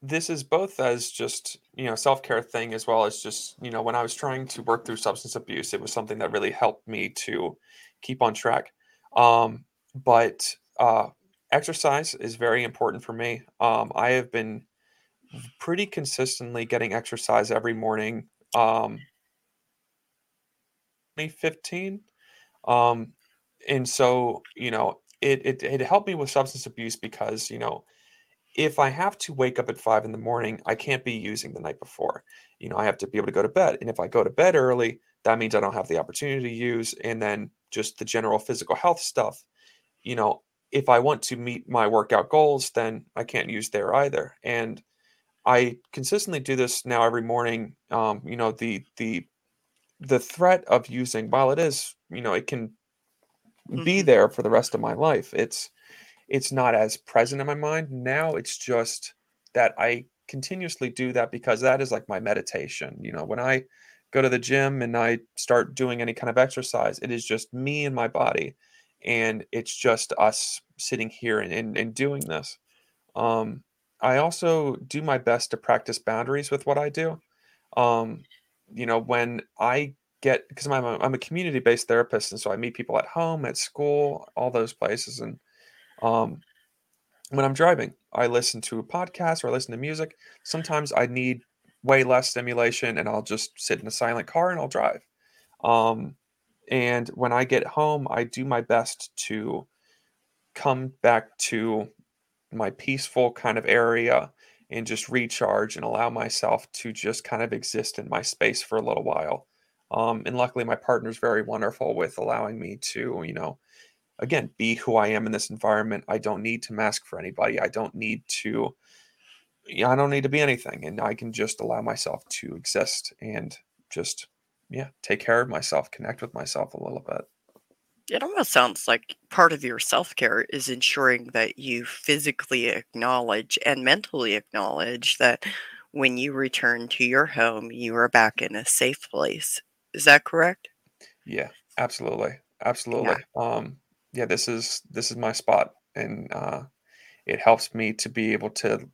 this is both as just you know self-care thing as well as just you know when i was trying to work through substance abuse it was something that really helped me to keep on track. Um, but uh, exercise is very important for me. Um, i have been pretty consistently getting exercise every morning um, 2015 um, and so you know it, it it helped me with substance abuse because you know if I have to wake up at 5 in the morning, I can't be using the night before. You know, I have to be able to go to bed, and if I go to bed early, that means I don't have the opportunity to use, and then just the general physical health stuff, you know, if I want to meet my workout goals, then I can't use there either, and I consistently do this now every morning, um, you know, the the the threat of using while it is, you know, it can be Mhm. there for the rest of my life, it's it's not as present in my mind. Now it's just that I continuously do that because that is like my meditation. You know, when I go to the gym and I start doing any kind of exercise, it is just me and my body. And it's just us sitting here and, and, and doing this. Um, I also do my best to practice boundaries with what I do. Um, you know, when I get, because I'm a, I'm a community based therapist. And so I meet people at home, at school, all those places. And um, when I'm driving, I listen to a podcast or I listen to music. Sometimes I need way less stimulation and I'll just sit in a silent car and I'll drive. Um, and when I get home, I do my best to come back to my peaceful kind of area and just recharge and allow myself to just kind of exist in my space for a little while. Um, and luckily, my partner's very wonderful with allowing me to, you know, again, be who I am in this environment. I don't need to mask for anybody. I don't need to, yeah, I don't need to be anything. And I can just allow myself to exist and just, yeah, take care of myself, connect with myself a little bit. It almost sounds like part of your self care is ensuring that you physically acknowledge and mentally acknowledge that when you return to your home, you are back in a safe place. Is that correct? Yeah, absolutely. Absolutely. Yeah. Um, yeah, this is this is my spot. And uh it helps me to be able to,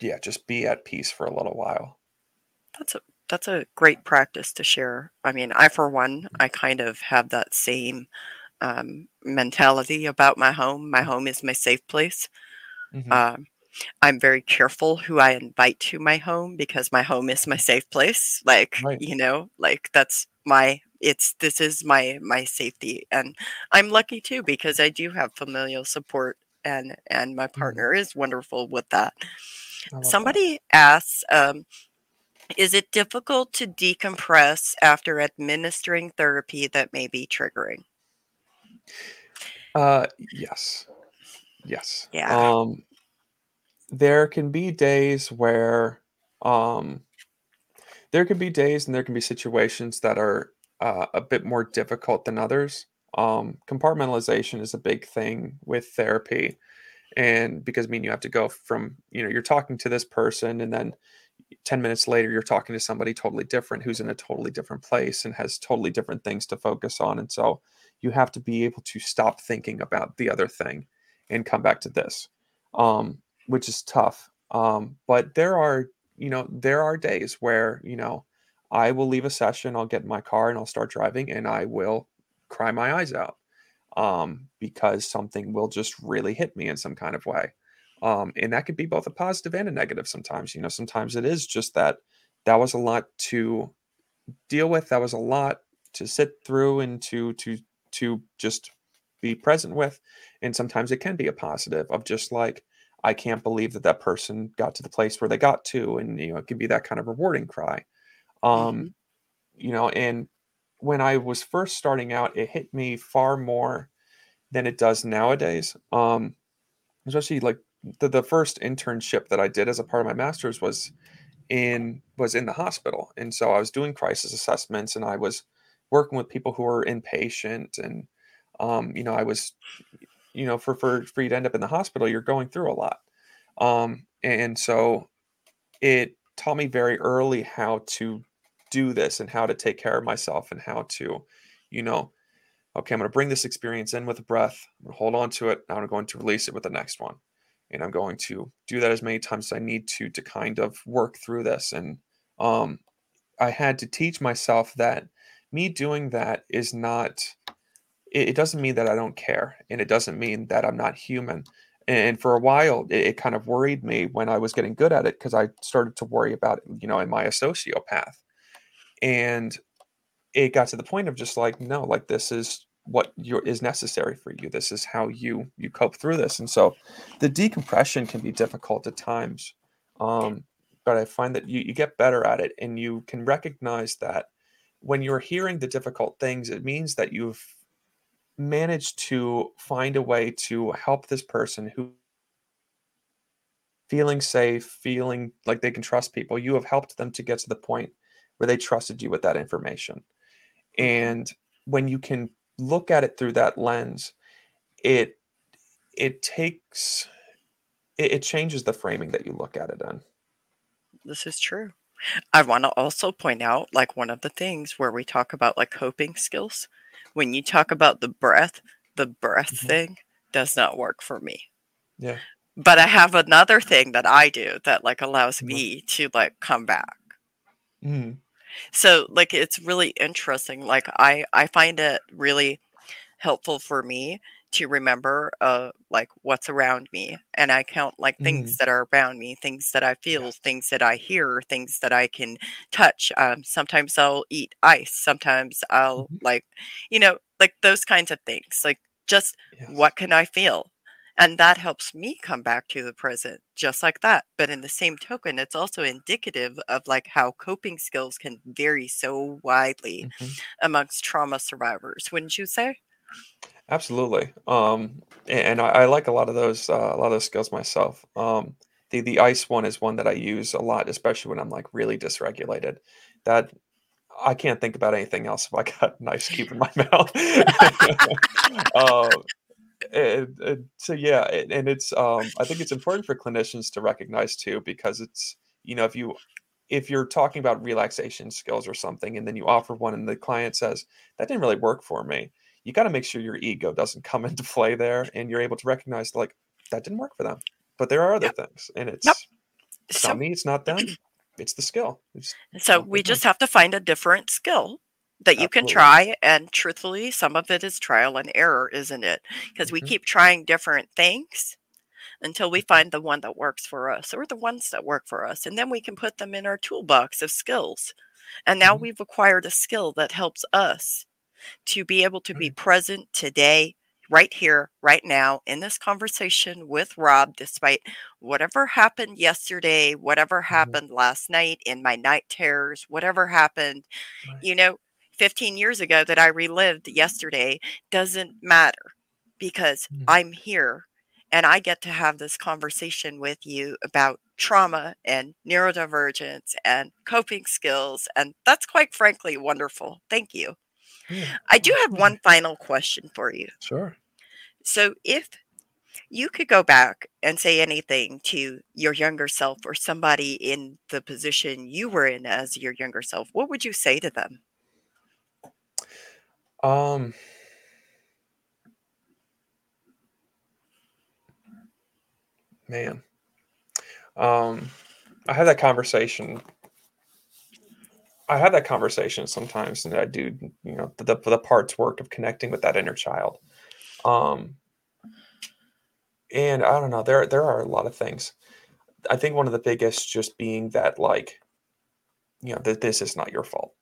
yeah, just be at peace for a little while. That's a that's a great practice to share. I mean, I for one, I kind of have that same um, mentality about my home. My home is my safe place. hmm Um, I'm very careful who I invite to my home because my home is my safe place. Like, Right. you know, like that's my it's this is my my safety and I'm lucky too because I do have familial support and and my hmm partner is wonderful with that. Love that. Somebody asks, um, is it difficult to decompress after administering therapy that may be triggering? Uh yes. Yes. Yeah. Um there can be days where um there can be days and there can be situations that are uh, a bit more difficult than others. Um compartmentalization is a big thing with therapy and because I mean you have to go from, you know, you're talking to this person and then 10 minutes later you're talking to somebody totally different who's in a totally different place and has totally different things to focus on and so you have to be able to stop thinking about the other thing and come back to this um, which is tough um, but there are you know there are days where you know i will leave a session i'll get in my car and i'll start driving and i will cry my eyes out um, because something will just really hit me in some kind of way. Um, and that could be both a positive and a negative sometimes. You know, sometimes it is just that that was a lot to deal with. That was a lot to sit through and to to to just be present with. And sometimes it can be a positive of just like, I can't believe that that person got to the place where they got to, and you know, it can be that kind of rewarding cry. Hmm Um, you know, and when I was first starting out, it hit me far more than it does nowadays. Um, especially like the, the first internship that I did as a part of my master's was in was in the hospital, and so I was doing crisis assessments, and I was working with people who were inpatient, and um, you know, I was, you know, for for for you to end up in the hospital, you're going through a lot, um, and so it taught me very early how to do this and how to take care of myself and how to, you know, okay, I'm going to bring this experience in with a breath. I'm going to hold on to it. Now I'm going to release it with the next one. And I'm going to do that as many times as I need to to kind of work through this. And um, I had to teach myself that me doing that is not, it, it doesn't mean that I don't care. And it doesn't mean that I'm not human. And for a while, it, it kind of worried me when I was getting good at it because I started to worry about, you know, am I a sociopath? And it got to the point of just like, no, like this is what your is necessary for you. This is how you you cope through this. And so the decompression can be difficult at times. Um, but I find that you, you get better at it and you can recognize that when you're hearing the difficult things, it means that you've managed to find a way to help this person who feeling safe, feeling like they can trust people. You have helped them to get to the point where they trusted you with that information. And when you can look at it through that lens, it it takes it, it changes the framing that you look at it in. This is true. I want to also point out like one of the things where we talk about like coping skills. When you talk about the breath, the breath mm-hmm. thing does not work for me. Yeah. But I have another thing that I do that like allows mm-hmm. me to like come back. Mm-hmm. So like it's really interesting. Like I I find it really helpful for me to remember uh like what's around me and I count like things Mm. that are around me, things that I feel, things that I hear, things that I can touch. Um sometimes I'll eat ice, sometimes I'll Mhm. like you know, like those kinds of things. Like just Yes. what can I feel? And that helps me come back to the present just like that. But in the same token, it's also indicative of like how coping skills can vary so widely Mhm. amongst trauma survivors, wouldn't you say? Absolutely. Um, and I, I like a lot of those, uh, a lot of those skills myself. Um, the the ice one is one that I use a lot, especially when I'm like really dysregulated. That I can't think about anything else if I got an ice cube in my mouth. Um, and, and so yeah, and it's um, I think it's important for clinicians to recognize too, because it's you know if you if you're talking about relaxation skills or something, and then you offer one, and the client says that didn't really work for me, you got to make sure your ego doesn't come into play there, and you're able to recognize like that didn't work for them, but there are other Yep. things, and it's Yep. it's So not me, it's not them, it's the skill. It's so we just have to find a different skill that you can try and truthfully some of it is trial and error, isn't it? Because we Mhm. keep trying different things until we find the one that works for us or the ones that work for us and then we can put them in our toolbox of skills. And now Mhm. we've acquired a skill that helps us to be able to be present today, right here, right now, in this conversation with Rob, despite whatever happened yesterday, whatever Mhm. happened last night in my night terrors, whatever happened, Right. you know, 15 years ago that I relived yesterday doesn't matter because Mhm. I'm here and I get to have this conversation with you about trauma and neurodivergence and coping skills. And that's quite frankly wonderful. Thank you. Yeah, I do have one final question for you. Sure. So, if you could go back and say anything to your younger self or somebody in the position you were in as your younger self, what would you say to them? Um, man, um, I had that conversation. I have that conversation sometimes, and I do, you know, the the, parts work of connecting with that inner child. Um, and I don't know, there there are a lot of things. I think one of the biggest just being that, like, you know, that this is not your fault.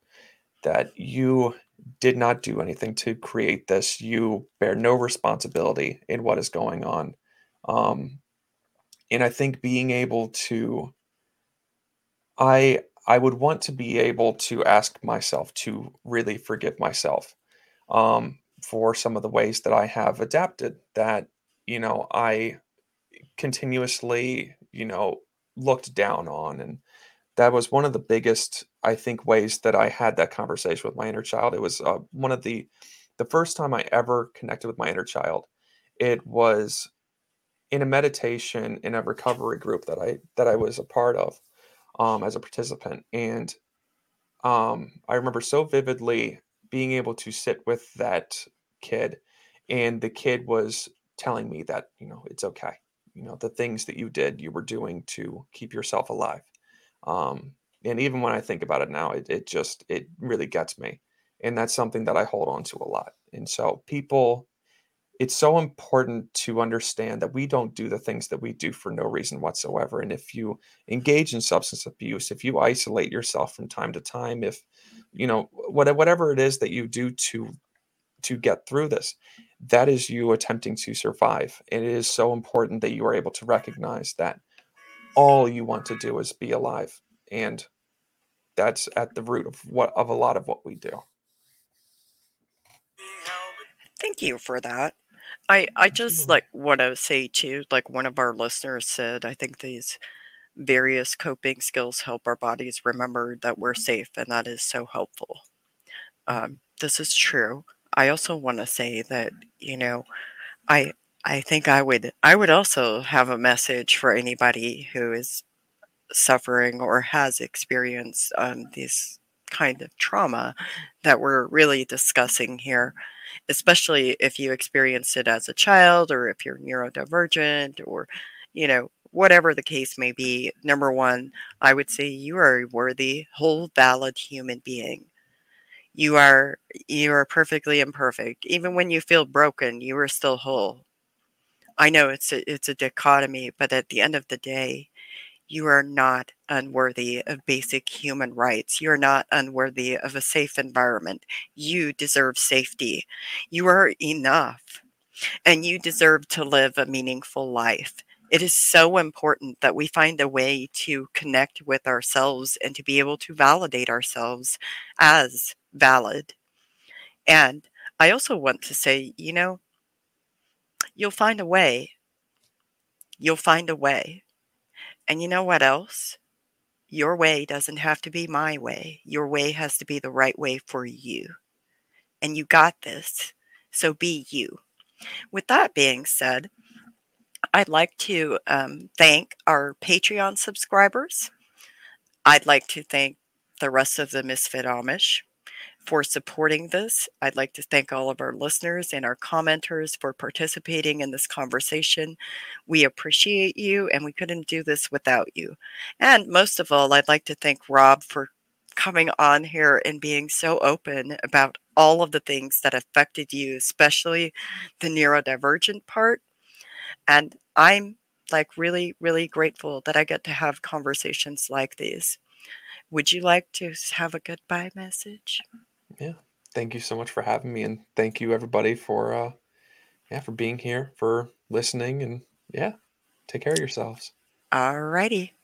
That you did not do anything to create this. You bear no responsibility in what is going on. Um, and I think being able to I I would want to be able to ask myself to really forgive myself um, for some of the ways that I have adapted. That you know I continuously you know looked down on and that was one of the biggest, I think, ways that I had that conversation with my inner child. It was uh, one of the the first time I ever connected with my inner child. It was in a meditation in a recovery group that I that I was a part of um, as a participant, and um, I remember so vividly being able to sit with that kid, and the kid was telling me that you know it's okay, you know the things that you did, you were doing to keep yourself alive, um, and even when I think about it now, it, it just it really gets me, and that's something that I hold on to a lot, and so people it's so important to understand that we don't do the things that we do for no reason whatsoever. And if you engage in substance abuse, if you isolate yourself from time to time, if you know whatever it is that you do to to get through this, that is you attempting to survive. And it is so important that you are able to recognize that all you want to do is be alive, and that's at the root of what of a lot of what we do. Thank you for that. I I just like want to say too, like one of our listeners said, I think these various coping skills help our bodies remember that we're safe, and that is so helpful. Um, this is true. I also want to say that you know, I I think I would I would also have a message for anybody who is suffering or has experienced um, this kind of trauma that we're really discussing here especially if you experienced it as a child or if you're neurodivergent or, you know, whatever the case may be. Number one, I would say you are a worthy, whole, valid human being. You are you are perfectly imperfect. Even when you feel broken, you are still whole. I know it's a, it's a dichotomy, but at the end of the day, you are not unworthy of basic human rights. You are not unworthy of a safe environment. You deserve safety. You are enough. And you deserve to live a meaningful life. It is so important that we find a way to connect with ourselves and to be able to validate ourselves as valid. And I also want to say, you know, you'll find a way. You'll find a way and you know what else? Your way doesn't have to be my way. Your way has to be the right way for you. And you got this. So be you. With that being said, I'd like to um, thank our Patreon subscribers. I'd like to thank the rest of the Misfit Amish for supporting this. I'd like to thank all of our listeners and our commenters for participating in this conversation. We appreciate you, and we couldn't do this without you. And most of all, I'd like to thank Rob for coming on here and being so open about all of the things that affected you, especially the neurodivergent part. And I'm like really, really grateful that I get to have conversations like these. Would you like to have a goodbye message? Yeah. Thank you so much for having me and thank you everybody for uh yeah, for being here, for listening and yeah, take care of yourselves. All righty.